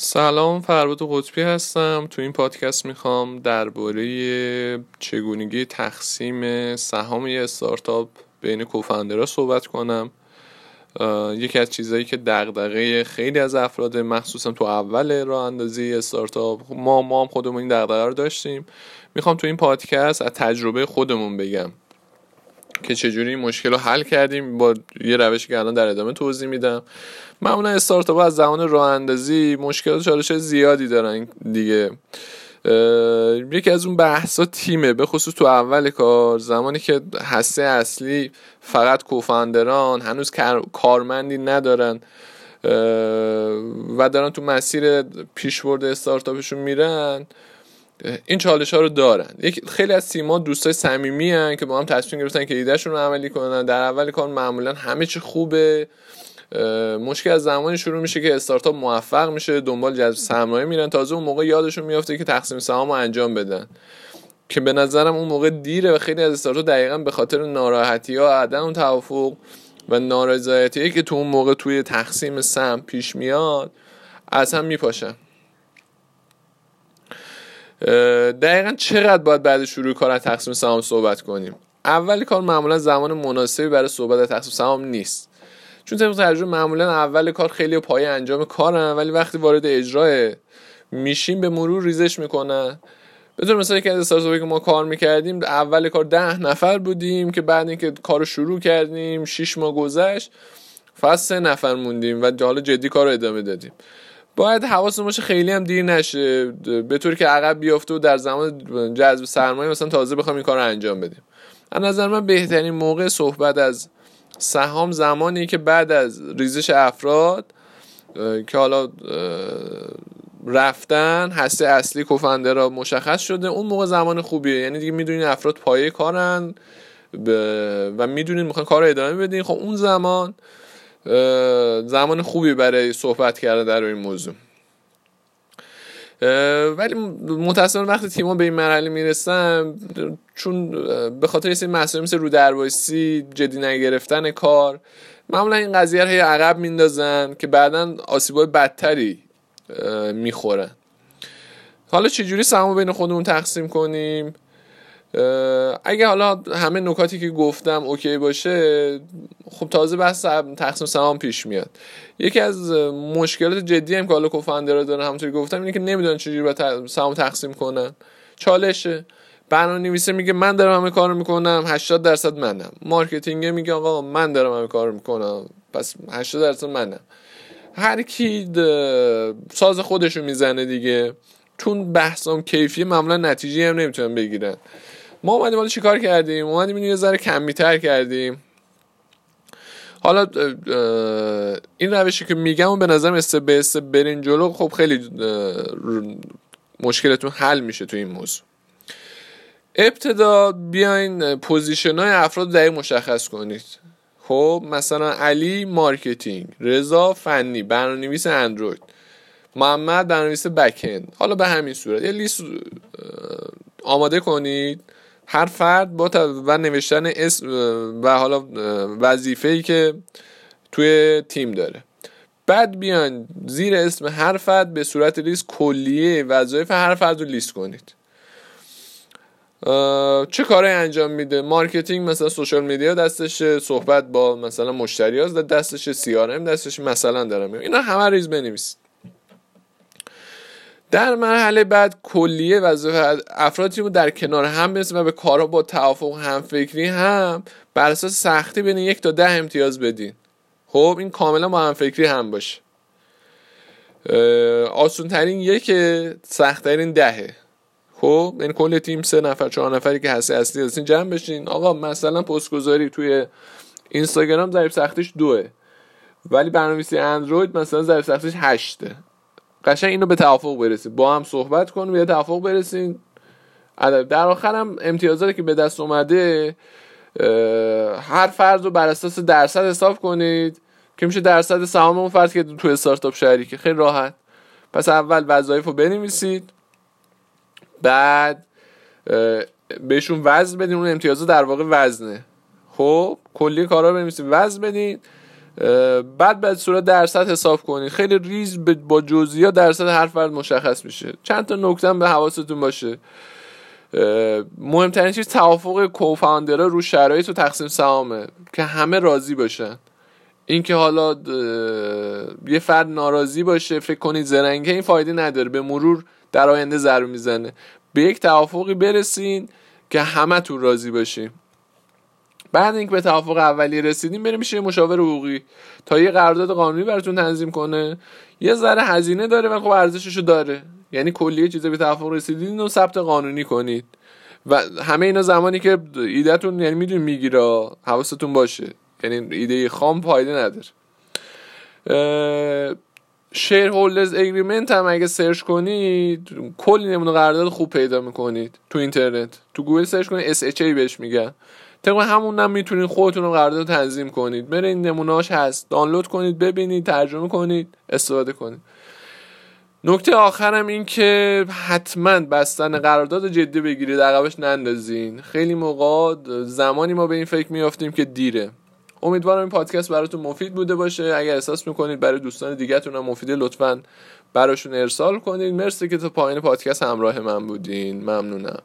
سلام فرباد قطبی هستم. تو این پادکست می‌خوام درباره چگونگی تقسیم سهام یه استارتاپ بین کوفندرها صحبت کنم. یکی از چیزهایی که دغدغه خیلی از افراد مخصوصا تو اول راه اندازی استارتاپ ما ما هم خودمون این دغدغه رو داشتیم. می‌خوام تو این پادکست از تجربه خودمون بگم. که چجوری این مشکل رو حل کردیم با یه روشی که الان در ادامه توضیح میدم. معمولا استارتاپ از زمان راه اندازی مشکلات چالش زیادی دارن دیگه. یکی از اون بحثا تیمه به خصوص تو اول کار. زمانی که هسته اصلی فقط کوفاندران هنوز کارمندی ندارن و دارن تو مسیر پیشبرد استارتاپشون میرن این چالش ها رو دارن. خیلی از تیم‌ها دوستای صمیمی که با هم تصمیم گرفتن که ایدهشون رو عملی کنن. در اول کار معمولا همه چی خوبه. مشکل از زمانی شروع میشه که استارتاپ موفق میشه دنبال جذب سرمایه میرن. تازه اون موقع یادشون میافته که تقسیم سهام انجام بدن. که به نظرم اون موقع دیره و خیلی از استارتاپ دقیقا به خاطر ناراحتی ها عدم توافق و نارضایتی که تو اون موقع توی تقسیم سهم پیش میاد از هم میپاشن. دقیقا چقدر باید بعد شروع کار از تقسیم سهام صحبت کنیم؟ اول کار معمولا زمان مناسبی برای صحبت از تقسیم سهام نیست. چون طبق تجربه معمولا اول کار خیلی پایه انجام کارن ولی وقتی وارد اجرای میشیم به مرور ریزش می‌کنن. طور مثلا که از که ما کار می‌کردیم اول کار ده نفر بودیم که بعد اینکه کار شروع کردیم شیش ماه گذشت فقط سه نفر موندیم و حالا جدی کار رو ادامه دادیم. باید حواسمون باشه خیلی هم دیر نشه. به طوری که عقب بیافته و در زمان جذب سرمایه مثلا تازه بخوام این کار رو انجام بدیم. از نظر من بهترین موقع صحبت از سهام زمانی که بعد از ریزش افراد که حالا رفتن هسته اصلی کوفنده را مشخص شده اون موقع زمان خوبیه. یعنی دیگه می‌دونین افراد پایه کارن و می‌دونین می‌خوان کار رو ادامه بدین. خب اون زمان زمان خوبی برای صحبت کردن در این موضوع. ولی متاسفانه وقتی تیم‌ها به این مرحله می‌رسن چون به خاطر این مسائل مثل رو دروایسی جدی نگرفتن کار معمولا این قضیه رو عقب میندازن که بعدا آسیبای بدتری می‌خورن. حالا چجوری سهام بین خودمون تقسیم کنیم؟ اگه حالا همه نکاتی که گفتم اوکی باشه خب تازه بحث تقسیم سهام پیش میاد. یکی از مشکلات جدی هم که حالا co-founder ا دارن همونطوری گفتم اینه که نمی‌دونن چجوری باید سهام تقسیم کنن. چالشه. برنامه میگه من دارم همه کارو می‌کنم 80 درصد منم. marketing میگه آقا من دارم همه کارو می‌کنم پس 80 درصد منم. هر کی ساز خودشو می‌زنه دیگه چون بحثم کیفی معمولا نتیجه هم نمی‌تونن بگیرن. ما اومدیم حالا چیکار کردیم؟ اومدیم اینو یه ذره کمیتر کردیم. حالا این روشی که میگم و به نظرم step به step برین جلو خب خیلی مشکلتون حل میشه تو این موضوع. ابتدا بیاین position های افراد دقیق مشخص کنید. خب مثلا علی marketing رضا فنی برنامه‌نویس اندروید محمد برنامه‌نویس back-end حالا به همین صورت. یه لیست آماده کنید. هر فرد با و نوشتن اسم و حالا وظیفه ای که توی تیم داره. بعد بیان زیر اسم هر فرد به صورت لیست کلیه وظایف هر فرد رو لیست کنید. چه کاری انجام میده؟ marketing مثلا social media دستش صحبت با مثلا مشتری دستش CRM دستش مثلا دارم. اینا همه ریز بنویسید. در مرحله بعد کلیه وظایف افرادی رو در کنار هم برسیم و به کارها با توافق هم فکری هم بر اساس سختی بین یک تا ده امتیاز بدین. خب این کاملا با هم فکری هم باشه. آسون ترین یک سخت ترین دهه. خب این یعنی کل تیم سه نفر چهار نفری که هستی اصلی هستین جمع بشین. آقا مثلا پست گذاری توی اینستاگرام ضریب سختیش دوه. ولی برنامه‌نویسی اندروید مثلا ضریب سختیش هشته. قشنگ اینو به توافق برسید با هم صحبت کنیم به توافق برسین در آخر هم امتیازاتی که به دست اومده هر فرد رو بر اساس درصد حساب کنید که میشه درصد سهام اون فرد که تو استارتاپ شریکه. خیلی راحت. پس اول وظایف رو بنویسید. بعد بهشون وزن بدین. اون امتیازا در واقع وزنه. خب کلی کارا بنویسید. وزن بدین. بعد به صورت درصد حساب کنید خیلی ریز با جزئیات درصد هر فرد مشخص میشه. چند تا نکته به حواستون باشه. مهمترین چیز توافق کوفاندرها رو شرایط و تقسیم سهامه که همه راضی باشن. اینکه حالا یه فرد ناراضی باشه فکر کنید زرنگه این فایده نداره. به مرور در آینده ضرر می‌زنه. به یک توافقی برسین که همه تو راضی باشیم بعد اینکه به توافق اولیه رسیدیم بریم میشه مشاور حقوقی. تا یه قرارداد قانونی براتون تنظیم کنه. یه ذره هزینه داره و خب ارزششو داره. یعنی کلیه چیزا به توافق رسیدین و ثبت قانونی کنید. و همه اینا زمانی که ایدهتون یعنی میدون می‌گیره حواستون باشه. یعنی ایده خام فایده نداره. shareholders agreement هم اگه search کنید کلی نمونه قرارداد خوب پیدا می‌کنید تو اینترنت. تو گوگل search کنید SHA بهش میگن. طبق همون هم می‌تونید خودتون رو قرارداد تنظیم کنید. برین نمونهاش هست. دانلود کنید ببینید ترجمه کنید استفاده کنید. نکته آخرم این که حتما بستن قرارداد جدی بگیرید عقبش نندازین. خیلی موقع زمانی ما به این فکر میافتیم که دیره. امیدوارم این پادکست براتون مفید بوده باشه. اگر احساس می‌کنید برای دوستان دیگهتون هم مفیده لطفا براشون ارسال کنید. مرسی که تا پایین پادکست همراه من بودین. ممنونم.